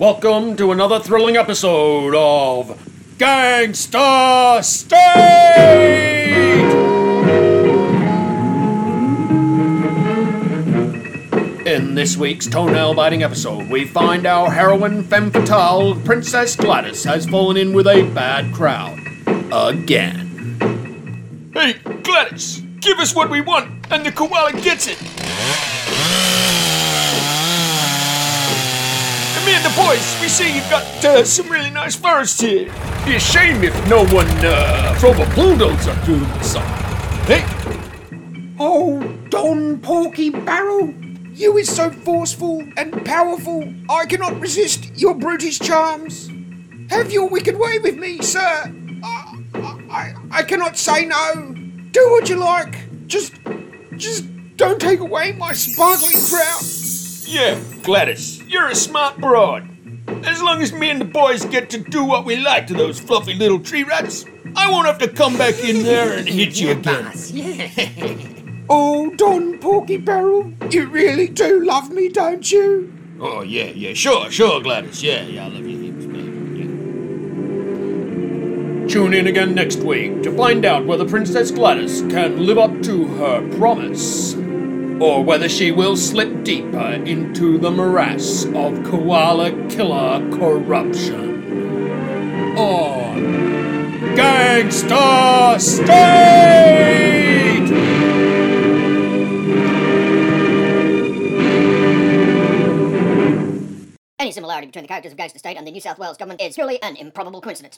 Welcome to another thrilling episode of Gangster State! In this week's toenail biting episode, we find our heroine femme fatale, Princess Gladys, has fallen in with a bad crowd. Again. Hey, Gladys, give us what we want, and the koala gets it. And the boys, we see you've got uh, some really nice forests here. Be a shame if no one uh, drove a bulldozer through the side. Hey, Oh, Don Porky Barrel, you is so forceful and powerful, I cannot resist your brutish charms. Have your wicked way with me, sir. I, I, I cannot say no. Do what you like. Just, just don't take away my sparkling crown. Yeah, Gladys, you're a smart broad. As long as me and the boys get to do what we like to those fluffy little tree rats, I won't have to come back in there and hit you again. Oh, Don Porky Barrel, you really do love me, don't you? Oh, yeah, yeah, sure, sure, Gladys. Yeah, yeah, I love you heaps, man. Yeah. Tune in again next week to find out whether Princess Gladys can live up to her promise, or whether she will slip deeper into the morass of koala killer corruption. On Gangster State! Any similarity between the characters of Gangster State and the New South Wales government is purely an improbable coincidence.